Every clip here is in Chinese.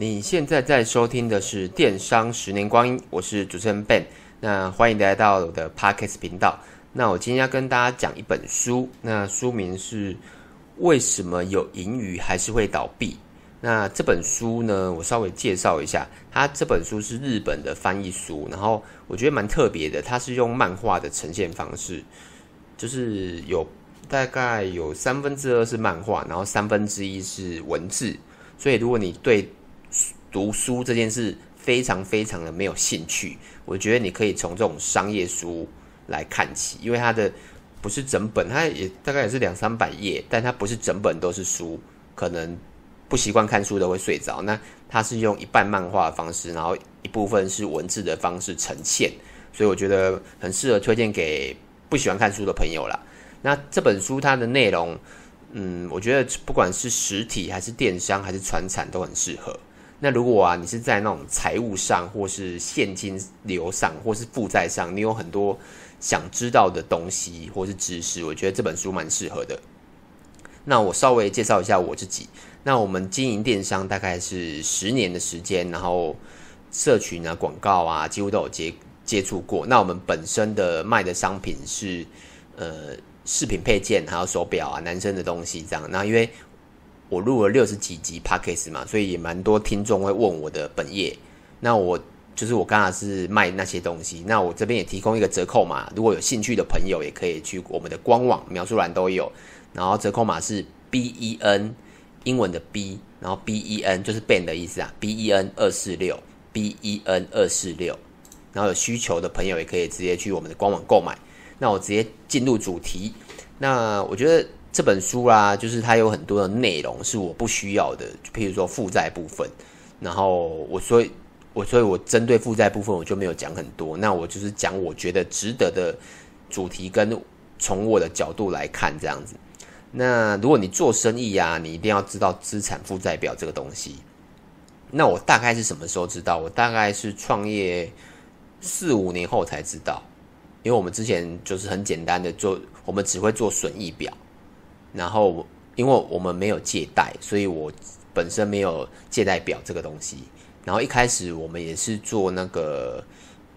你现在在收听的是《电商十年光阴》，我是主持人 Ben。那欢迎来到我的 Podcast 频道。那我今天要跟大家讲一本书，那书名是《为什么有盈余还是会倒闭》。那这本书呢，我稍微介绍一下，它这本书是日本的翻译书，然后我觉得蛮特别的，它是用漫画的呈现方式，就是有大概有三分之二是漫画，然后三分之一是文字。所以如果你对读书这件事非常非常的没有兴趣，我觉得你可以从这种商业书来看起，因为它的不是整本，它也大概也是两三百页，但它不是整本都是书，可能不习惯看书的会睡着。那它是用一半漫画的方式，然后一部分是文字的方式呈现，所以我觉得很适合推荐给不喜欢看书的朋友啦。那这本书它的内容，嗯，我觉得不管是实体还是电商还是传产都很适合。那如果啊，你是在那种财务上，或是现金流上，或是负债上，你有很多想知道的东西或是知识，我觉得这本书蛮适合的。那我稍微介绍一下我自己。那我们经营电商大概是十年的时间，然后社群啊、广告啊，几乎都有接接触过。那我们本身的卖的商品是呃饰品配件，还有手表啊、男生的东西这样。那因为我录了六十几集 Podcast 嘛，所以也蛮多听众会问我的本业。那我就是我刚才是卖那些东西。那我这边也提供一个折扣码，如果有兴趣的朋友也可以去我们的官网描述栏都有。然后折扣码是 B E N，英文的 B，然后 B E N 就是 Ben 的意思啊，B E N 二四六，B E N 二四六。然后有需求的朋友也可以直接去我们的官网购买。那我直接进入主题。那我觉得。这本书啦，就是它有很多的内容是我不需要的，就譬如说负债部分，然后我所以，我所以我针对负债部分我就没有讲很多，那我就是讲我觉得值得的主题，跟从我的角度来看这样子。那如果你做生意呀，你一定要知道资产负债表这个东西。那我大概是什么时候知道？我大概是创业四五年后才知道，因为我们之前就是很简单的做，我们只会做损益表。然后，因为我们没有借贷，所以我本身没有借贷表这个东西。然后一开始我们也是做那个，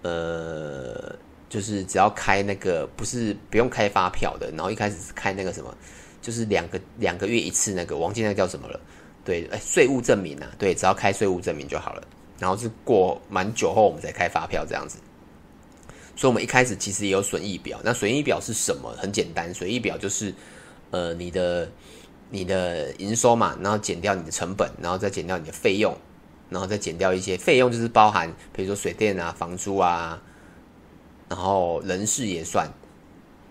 呃，就是只要开那个不是不用开发票的。然后一开始是开那个什么，就是两个两个月一次那个，忘记那叫什么了。对，哎，税务证明啊，对，只要开税务证明就好了。然后是过蛮久后我们才开发票这样子。所以我们一开始其实也有损益表。那损益表是什么？很简单，损益表就是。呃，你的你的营收嘛，然后减掉你的成本，然后再减掉你的费用，然后再减掉一些费用，就是包含比如说水电啊、房租啊，然后人事也算，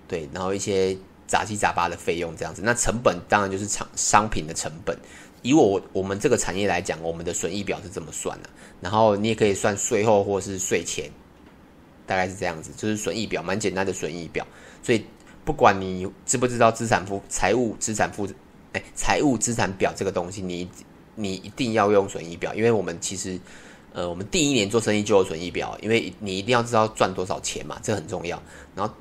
对，然后一些杂七杂八的费用这样子。那成本当然就是厂商品的成本。以我我们这个产业来讲，我们的损益表是这么算的。然后你也可以算税后或是税前，大概是这样子，就是损益表，蛮简单的损益表，所以。不管你知不知道资产负财务资产负哎财务资产表这个东西，你你一定要用损益表，因为我们其实呃我们第一年做生意就有损益表，因为你一定要知道赚多少钱嘛，这很重要。然后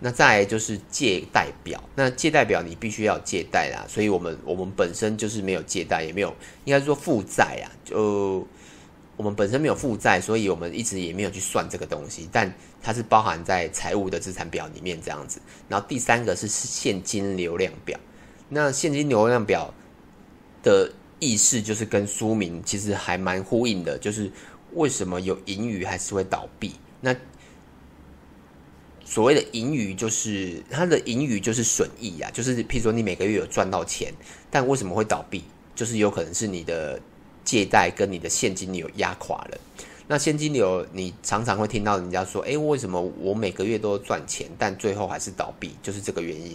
那再来就是借贷表，那借贷表你必须要借贷啦，所以我们我们本身就是没有借贷，也没有应该说负债啊，就。我们本身没有负债，所以我们一直也没有去算这个东西，但它是包含在财务的资产表里面这样子。然后第三个是现金流量表，那现金流量表的意思就是跟书名其实还蛮呼应的，就是为什么有盈余还是会倒闭？那所谓的盈余就是它的盈余就是损益啊，就是譬如说你每个月有赚到钱，但为什么会倒闭？就是有可能是你的。借贷跟你的现金流压垮了，那现金流你常常会听到人家说，诶，为什么我每个月都赚钱，但最后还是倒闭，就是这个原因。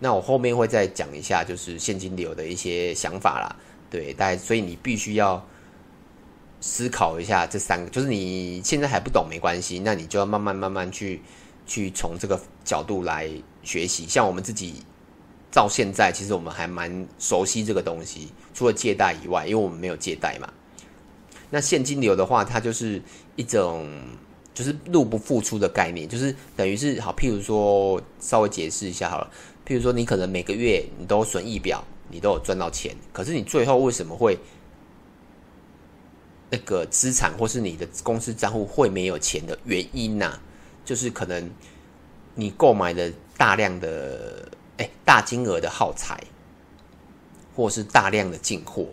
那我后面会再讲一下，就是现金流的一些想法啦，对，但所以你必须要思考一下这三个，就是你现在还不懂没关系，那你就要慢慢慢慢去去从这个角度来学习，像我们自己。到现在，其实我们还蛮熟悉这个东西。除了借贷以外，因为我们没有借贷嘛。那现金流的话，它就是一种就是入不敷出的概念，就是等于是好。譬如说，稍微解释一下好了。譬如说，你可能每个月你都损益表，你都有赚到钱，可是你最后为什么会那个资产或是你的公司账户会没有钱的原因呐、啊，就是可能你购买的大量的哎大金额的耗材，或是大量的进货，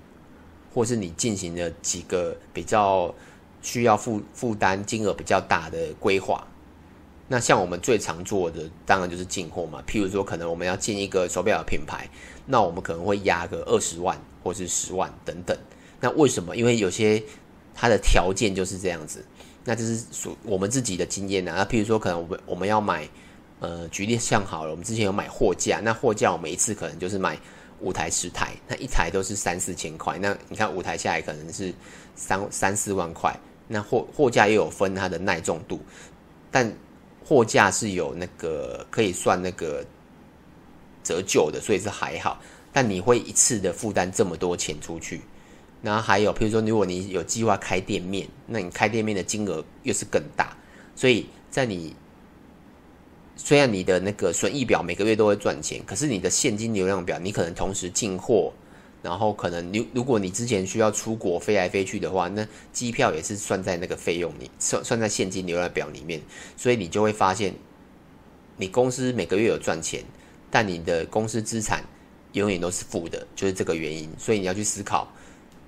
或是你进行了几个比较需要负负担金额比较大的规划。那像我们最常做的，当然就是进货嘛。譬如说，可能我们要进一个手表的品牌，那我们可能会压个二十万或是十万等等。那为什么？因为有些它的条件就是这样子。那这是属我们自己的经验啊。那譬如说，可能我们我们要买，呃，举例像好了，我们之前有买货架，那货架我们一次可能就是买五台十台，那一台都是三四千块。那你看五台下来可能是三三四万块。那货货架也有分它的耐重度，但货架是有那个可以算那个折旧的，所以是还好。但你会一次的负担这么多钱出去，然后还有，譬如说，如果你有计划开店面，那你开店面的金额又是更大。所以在你虽然你的那个损益表每个月都会赚钱，可是你的现金流量表，你可能同时进货。然后可能如如果你之前需要出国飞来飞去的话，那机票也是算在那个费用里，算算在现金流量表里面，所以你就会发现，你公司每个月有赚钱，但你的公司资产永远都是负的，就是这个原因。所以你要去思考，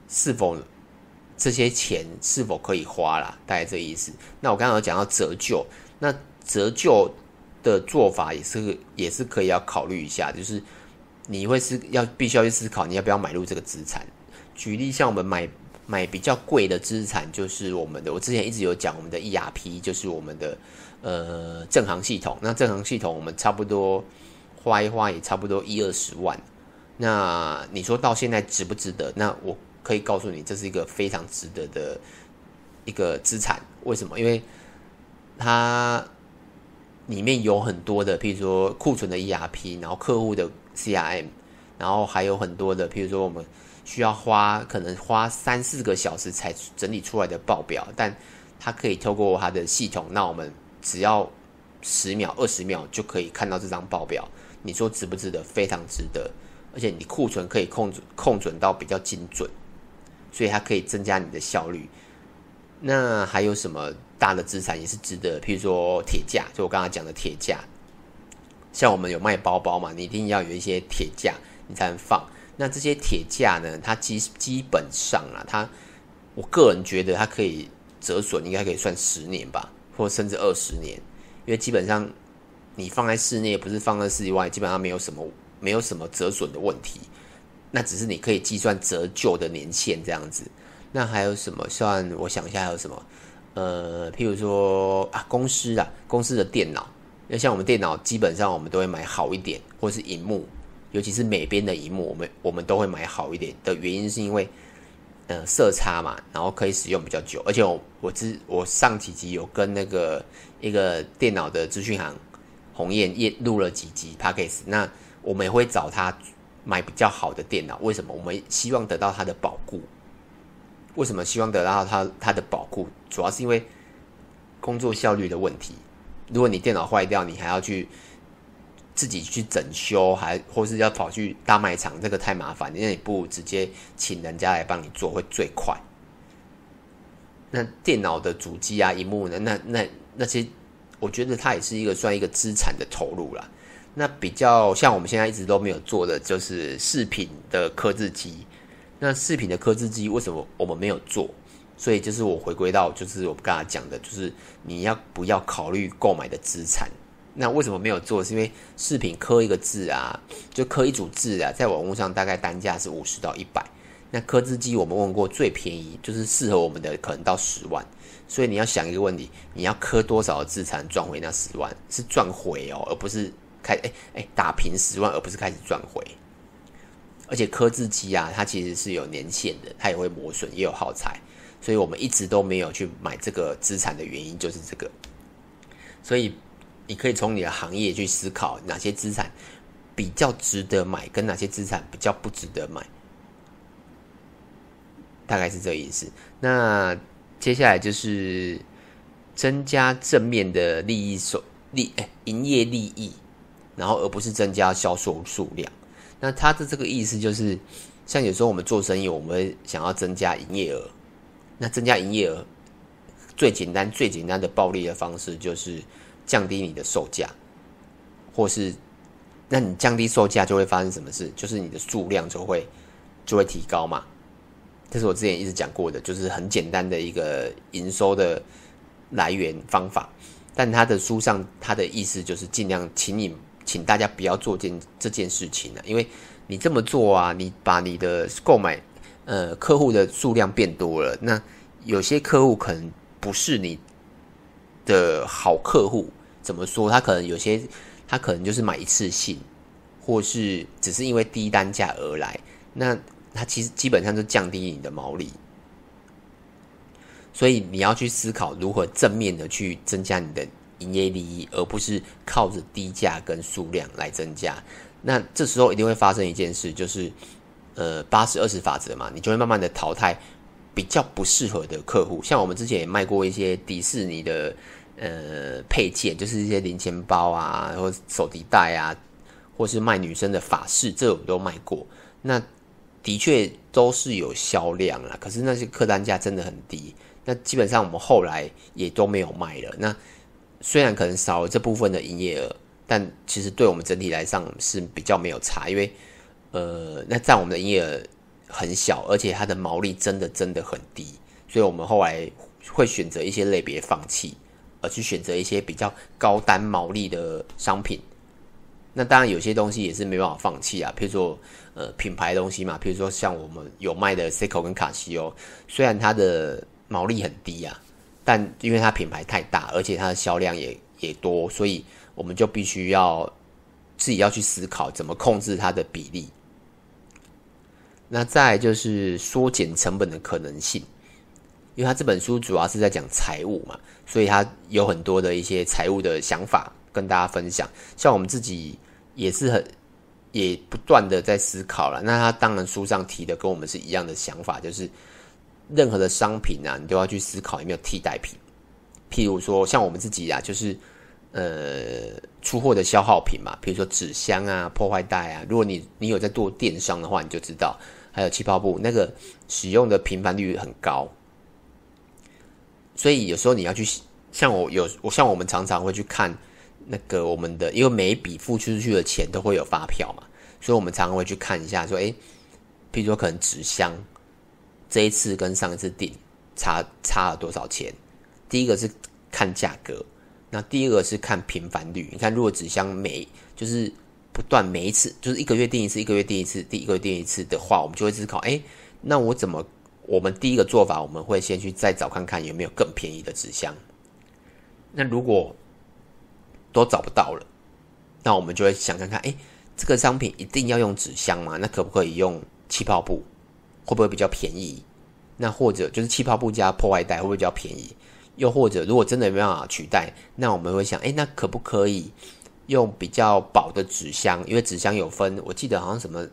是否这些钱是否可以花啦，大概这意思。那我刚刚有讲到折旧，那折旧的做法也是也是可以要考虑一下，就是。你会是要必须要去思考，你要不要买入这个资产？举例，像我们买买比较贵的资产，就是我们的，我之前一直有讲我们的 ERP，就是我们的呃正行系统。那正行系统我们差不多花一花也差不多一二十万。那你说到现在值不值得？那我可以告诉你，这是一个非常值得的一个资产。为什么？因为它里面有很多的，譬如说库存的 ERP，然后客户的。CRM，然后还有很多的，譬如说我们需要花可能花三四个小时才整理出来的报表，但它可以透过它的系统，那我们只要十秒、二十秒就可以看到这张报表。你说值不值得？非常值得，而且你库存可以控制控准到比较精准，所以它可以增加你的效率。那还有什么大的资产也是值得？譬如说铁架，就我刚刚讲的铁架。像我们有卖包包嘛，你一定要有一些铁架，你才能放。那这些铁架呢，它基基本上啊，它我个人觉得它可以折损，应该可以算十年吧，或甚至二十年。因为基本上你放在室内，不是放在室外，基本上没有什么没有什么折损的问题。那只是你可以计算折旧的年限这样子。那还有什么？算我想一下，还有什么？呃，譬如说啊，公司啊，公司的电脑。那像我们电脑，基本上我们都会买好一点，或是荧幕，尤其是美编的荧幕，我们我们都会买好一点的原因是因为，呃，色差嘛，然后可以使用比较久。而且我我之我上几集有跟那个一个电脑的资讯行鸿雁也录了几集 Podcast，那我们也会找他买比较好的电脑。为什么？我们希望得到它的保固。为什么希望得到它它的保护？主要是因为工作效率的问题。如果你电脑坏掉，你还要去自己去整修，还或是要跑去大卖场，这个太麻烦。那你不如直接请人家来帮你做，会最快。那电脑的主机啊、荧幕呢？那那那些，我觉得它也是一个算一个资产的投入啦。那比较像我们现在一直都没有做的，就是饰品的刻字机。那饰品的刻字机为什么我们没有做？所以就是我回归到，就是我刚才讲的，就是你要不要考虑购买的资产？那为什么没有做？是因为饰品刻一个字啊，就刻一组字啊，在网络上大概单价是五十到一百。那刻字机我们问过最便宜，就是适合我们的可能到十万。所以你要想一个问题：你要刻多少的字才能赚回那十万？是赚回哦，而不是开哎哎打平十万，而不是开始赚回。而且刻字机啊，它其实是有年限的，它也会磨损，也有耗材。所以我们一直都没有去买这个资产的原因就是这个。所以你可以从你的行业去思考哪些资产比较值得买，跟哪些资产比较不值得买，大概是这个意思。那接下来就是增加正面的利益收利哎营业利益，然后而不是增加销售数量。那他的这个意思就是，像有时候我们做生意，我们想要增加营业额。那增加营业额最简单、最简单的暴利的方式就是降低你的售价，或是那你降低售价就会发生什么事？就是你的数量就会就会提高嘛。这是我之前一直讲过的，就是很简单的一个营收的来源方法。但他的书上他的意思就是尽量请你请大家不要做件这件事情了，因为你这么做啊，你把你的购买呃客户的数量变多了，那有些客户可能不是你的好客户。怎么说？他可能有些他可能就是买一次性，或是只是因为低单价而来，那他其实基本上就降低你的毛利。所以你要去思考如何正面的去增加你的营业利益，而不是靠着低价跟数量来增加。那这时候一定会发生一件事，就是呃八十二十法则嘛，你就会慢慢的淘汰比较不适合的客户。像我们之前也卖过一些迪士尼的呃配件，就是一些零钱包啊，或手提袋啊，或是卖女生的发饰，这我们都卖过。那的确都是有销量啦，可是那些客单价真的很低。那基本上我们后来也都没有卖了。那虽然可能少了这部分的营业额，但其实对我们整体来上是比较没有差，因为呃，那占我们的营业额很小，而且它的毛利真的真的很低，所以我们后来会选择一些类别放弃，而去选择一些比较高单毛利的商品。那当然有些东西也是没办法放弃啊，譬如说呃品牌东西嘛，譬如说像我们有卖的 Seiko 跟卡西欧，虽然它的毛利很低啊，但因为它品牌太大，而且它的销量也也多，所以我们就必须要自己要去思考怎么控制它的比例。那再就是缩减成本的可能性，因为他这本书主要是在讲财务嘛，所以他有很多的一些财务的想法跟大家分享。像我们自己也是很也不断的在思考了。那他当然书上提的跟我们是一样的想法，就是。任何的商品啊，你都要去思考有没有替代品。譬如说，像我们自己啊，就是呃出货的消耗品嘛，比如说纸箱啊、破坏袋啊。如果你你有在做电商的话，你就知道，还有气泡布那个使用的频繁率很高。所以有时候你要去，像我有我像我们常常会去看那个我们的，因为每一笔付出去的钱都会有发票嘛，所以我们常常会去看一下，说，诶，譬如说可能纸箱。这一次跟上一次订差差了多少钱？第一个是看价格，那第二个是看频繁率。你看，如果纸箱每就是不断每一次就是一个月订一次，一个月订一次，第一个月订一次的话，我们就会思考：哎，那我怎么？我们第一个做法，我们会先去再找看看有没有更便宜的纸箱。那如果都找不到了，那我们就会想看看：哎，这个商品一定要用纸箱吗？那可不可以用气泡布？会不会比较便宜？那或者就是气泡布加破坏袋会不会比较便宜？又或者如果真的没办法取代，那我们会想，诶，那可不可以用比较薄的纸箱？因为纸箱有分，我记得好像什么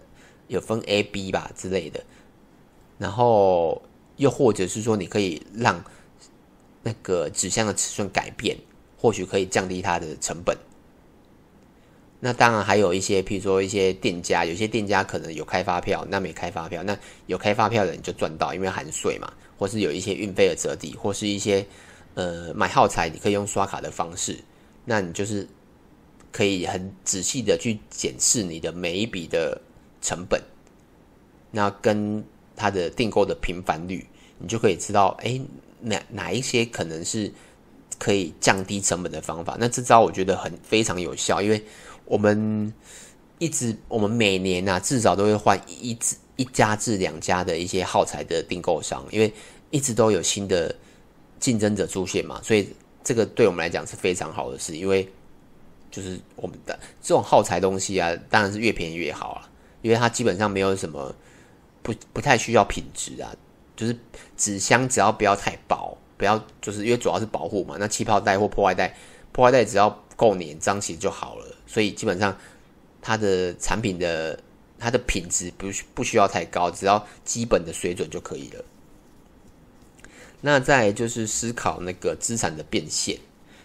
有分 A、B 吧之类的。然后又或者是说，你可以让那个纸箱的尺寸改变，或许可以降低它的成本。那当然还有一些，譬如说一些店家，有些店家可能有开发票，那没开发票，那有开发票的人就赚到，因为含税嘛，或是有一些运费的折抵，或是一些呃买耗材，你可以用刷卡的方式，那你就是可以很仔细的去检视你的每一笔的成本，那跟它的订购的频繁率，你就可以知道，哎，哪哪一些可能是可以降低成本的方法。那这招我觉得很非常有效，因为。我们一直，我们每年啊，至少都会换一至一家至两家的一些耗材的订购商，因为一直都有新的竞争者出现嘛，所以这个对我们来讲是非常好的事，因为就是我们的这种耗材东西啊，当然是越便宜越好啊，因为它基本上没有什么不不太需要品质啊，就是纸箱只要不要太薄，不要就是因为主要是保护嘛，那气泡袋或破坏袋，破坏袋只要够黏脏其实就好了。所以基本上，它的产品的它的品质不不需要太高，只要基本的水准就可以了。那再就是思考那个资产的变现。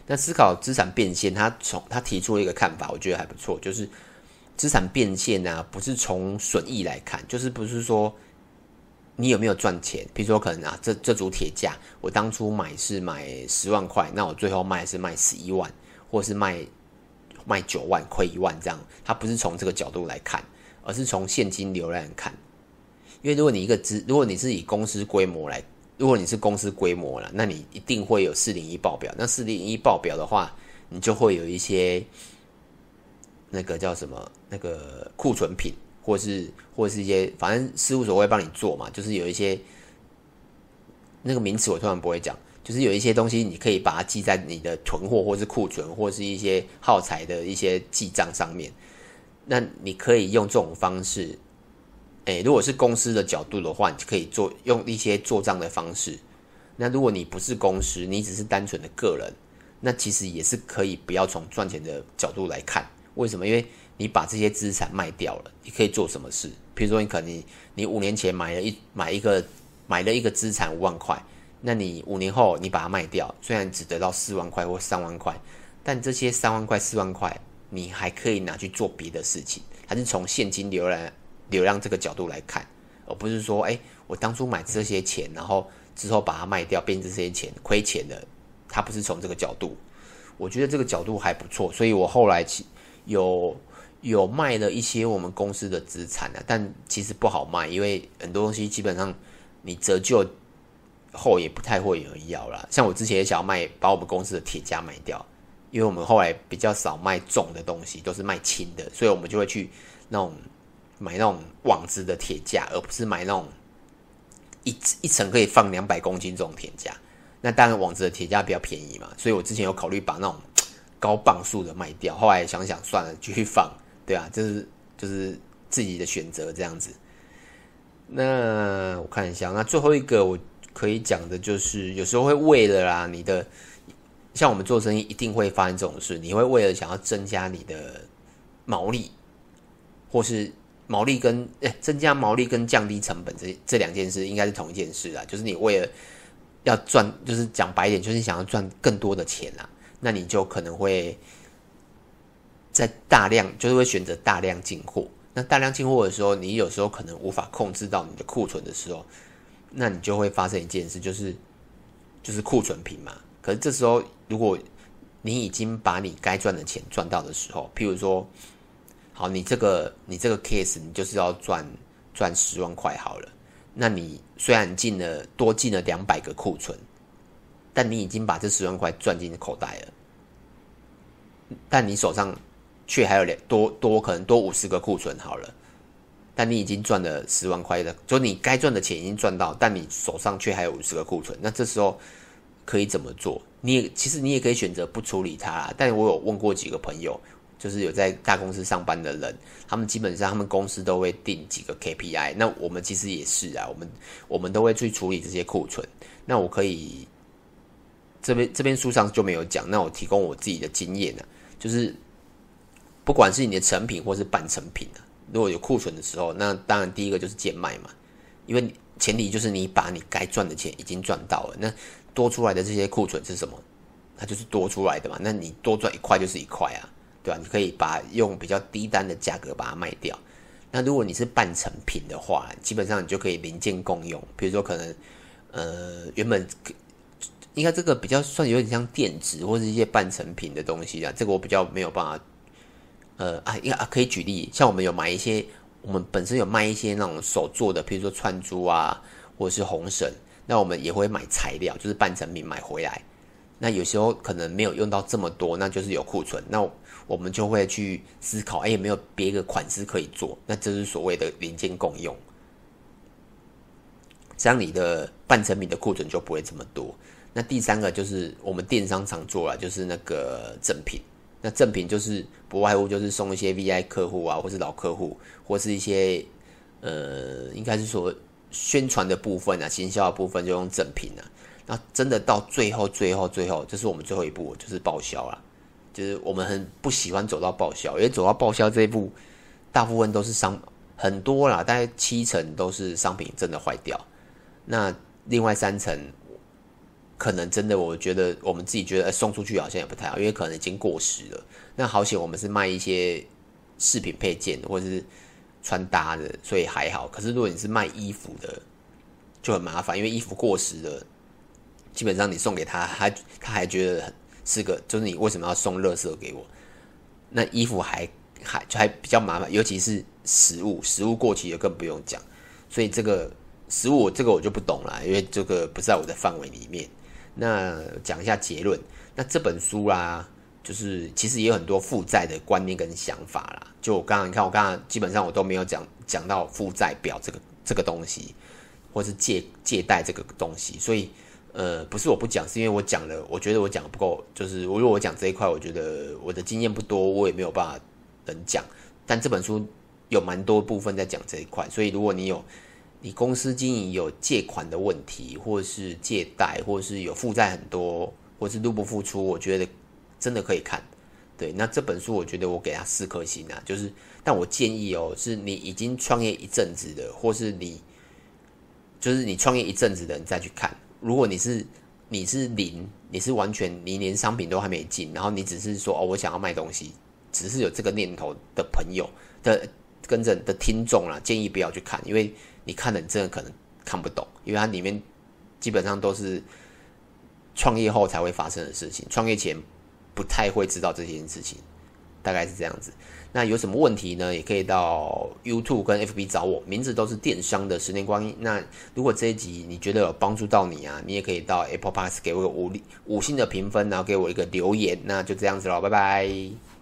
那思考资产变现，他从他提出了一个看法，我觉得还不错，就是资产变现呢、啊，不是从损益来看，就是不是说你有没有赚钱？比如说可能啊，这这组铁架，我当初买是买十万块，那我最后卖是卖十一万，或是卖卖九万，亏一万这样。他不是从这个角度来看，而是从现金流来看。因为如果你一个资，如果你是以公司规模来，如果你是公司规模了，那你一定会有四零一报表。那四零一报表的话，你就会有一些那个叫什么那个库存品。或是或是一些，反正事务所会帮你做嘛，就是有一些那个名词我突然不会讲，就是有一些东西你可以把它记在你的囤货或是库存或是一些耗材的一些记账上面。那你可以用这种方式，诶、如果是公司的角度的话，你可以做用一些做账的方式。那如果你不是公司，你只是单纯的个人，那其实也是可以不要从赚钱的角度来看。为什么？因为你把这些资产卖掉了，你可以做什么事？比如说，你可能你你五年前买了一买一个买了一个资产五万块，那你五年后你把它卖掉，虽然只得到四万块或三万块，但这些三万块四万块你还可以拿去做别的事情，还是从现金流量流量这个角度来看，而不是说，哎，我当初买这些钱，然后之后把它卖掉，变成这些钱亏钱了，它不是从这个角度，我觉得这个角度还不错，所以我后来有。有卖了一些我们公司的资产啊，但其实不好卖，因为很多东西基本上你折旧后也不太会有人要啦。像我之前也想要卖，把我们公司的铁架卖掉，因为我们后来比较少卖重的东西，都是卖轻的，所以我们就会去那种买那种网子的铁架，而不是买那种一一层可以放两百公斤这种铁架。那当然网子的铁架比较便宜嘛，所以我之前有考虑把那种高磅数的卖掉，后来想想算了，继续放。对啊，就是就是自己的选择这样子。那我看一下，那最后一个我可以讲的就是，有时候会为了啦，你的像我们做生意一定会发生这种事，你会为了想要增加你的毛利，或是毛利跟诶增加毛利跟降低成本这这两件事应该是同一件事啊，就是你为了要赚，就是讲白一点，就是想要赚更多的钱啊，那你就可能会。在大量就是会选择大量进货，那大量进货的时候，你有时候可能无法控制到你的库存的时候，那你就会发生一件事，就是就是库存品嘛。可是这时候，如果你已经把你该赚的钱赚到的时候，譬如说，好，你这个你这个 case 你就是要赚赚十万块好了，那你虽然进了多进了两百个库存，但你已经把这十万块赚进口袋了，但你手上。却还有两多多可能多五十个库存好了，但你已经赚了十万块的，就你该赚的钱已经赚到，但你手上却还有五十个库存，那这时候可以怎么做？你也其实你也可以选择不处理它，但我有问过几个朋友，就是有在大公司上班的人，他们基本上他们公司都会定几个 KPI，那我们其实也是啊，我们我们都会去处理这些库存。那我可以这边这边书上就没有讲，那我提供我自己的经验呢、就是。不管是你的成品或是半成品啊，如果有库存的时候，那当然第一个就是贱卖嘛，因为前提就是你把你该赚的钱已经赚到了，那多出来的这些库存是什么？它就是多出来的嘛，那你多赚一块就是一块啊，对吧？你可以把用比较低单的价格把它卖掉。那如果你是半成品的话，基本上你就可以零件共用，比如说可能呃原本应该这个比较算有点像电子或是一些半成品的东西啊，这个我比较没有办法。呃啊，应该啊可以举例，像我们有买一些，我们本身有卖一些那种手做的，比如说串珠啊，或者是红绳，那我们也会买材料，就是半成品买回来。那有时候可能没有用到这么多，那就是有库存，那我们就会去思考，哎，有没有别的款式可以做？那这是所谓的零件共用，这样你的半成品的库存就不会这么多。那第三个就是我们电商常做了，就是那个赠品。那赠品就是不外乎就是送一些 VI 客户啊，或是老客户，或是一些呃，应该是说宣传的部分啊，行销的部分就用赠品啊。那真的到最后、最后、最后，这是我们最后一步，就是报销啦。就是我们很不喜欢走到报销，因为走到报销这一步，大部分都是商很多啦，大概七成都是商品真的坏掉。那另外三成。可能真的，我觉得我们自己觉得送出去好像也不太好，因为可能已经过时了。那好险，我们是卖一些饰品配件或者是穿搭的，所以还好。可是如果你是卖衣服的，就很麻烦，因为衣服过时了，基本上你送给他，他他还觉得很是个，就是你为什么要送垃圾给我？那衣服还还就还比较麻烦，尤其是食物，食物过期就更不用讲。所以这个食物这个我就不懂了，因为这个不在我的范围里面。那讲一下结论，那这本书啦，就是其实也有很多负债的观念跟想法啦。就我刚刚你看，我刚刚基本上我都没有讲讲到负债表这个这个东西，或是借借贷这个东西。所以呃，不是我不讲，是因为我讲了，我觉得我讲不够。就是如果我讲这一块，我觉得我的经验不多，我也没有办法能讲。但这本书有蛮多部分在讲这一块，所以如果你有。你公司经营有借款的问题，或是借贷，或是有负债很多，或是入不敷出，我觉得真的可以看。对，那这本书我觉得我给他四颗星啊，就是，但我建议哦，是你已经创业一阵子的，或是你就是你创业一阵子的人再去看。如果你是你是零，你是完全你连商品都还没进，然后你只是说哦，我想要卖东西，只是有这个念头的朋友的跟着的听众啦，建议不要去看，因为。你看的你真的可能看不懂，因为它里面基本上都是创业后才会发生的事情，创业前不太会知道这件事情，大概是这样子。那有什么问题呢？也可以到 YouTube 跟 FB 找我，名字都是电商的十年光阴。那如果这一集你觉得有帮助到你啊，你也可以到 Apple Podcast 给我个五五星的评分，然后给我一个留言。那就这样子喽，拜拜。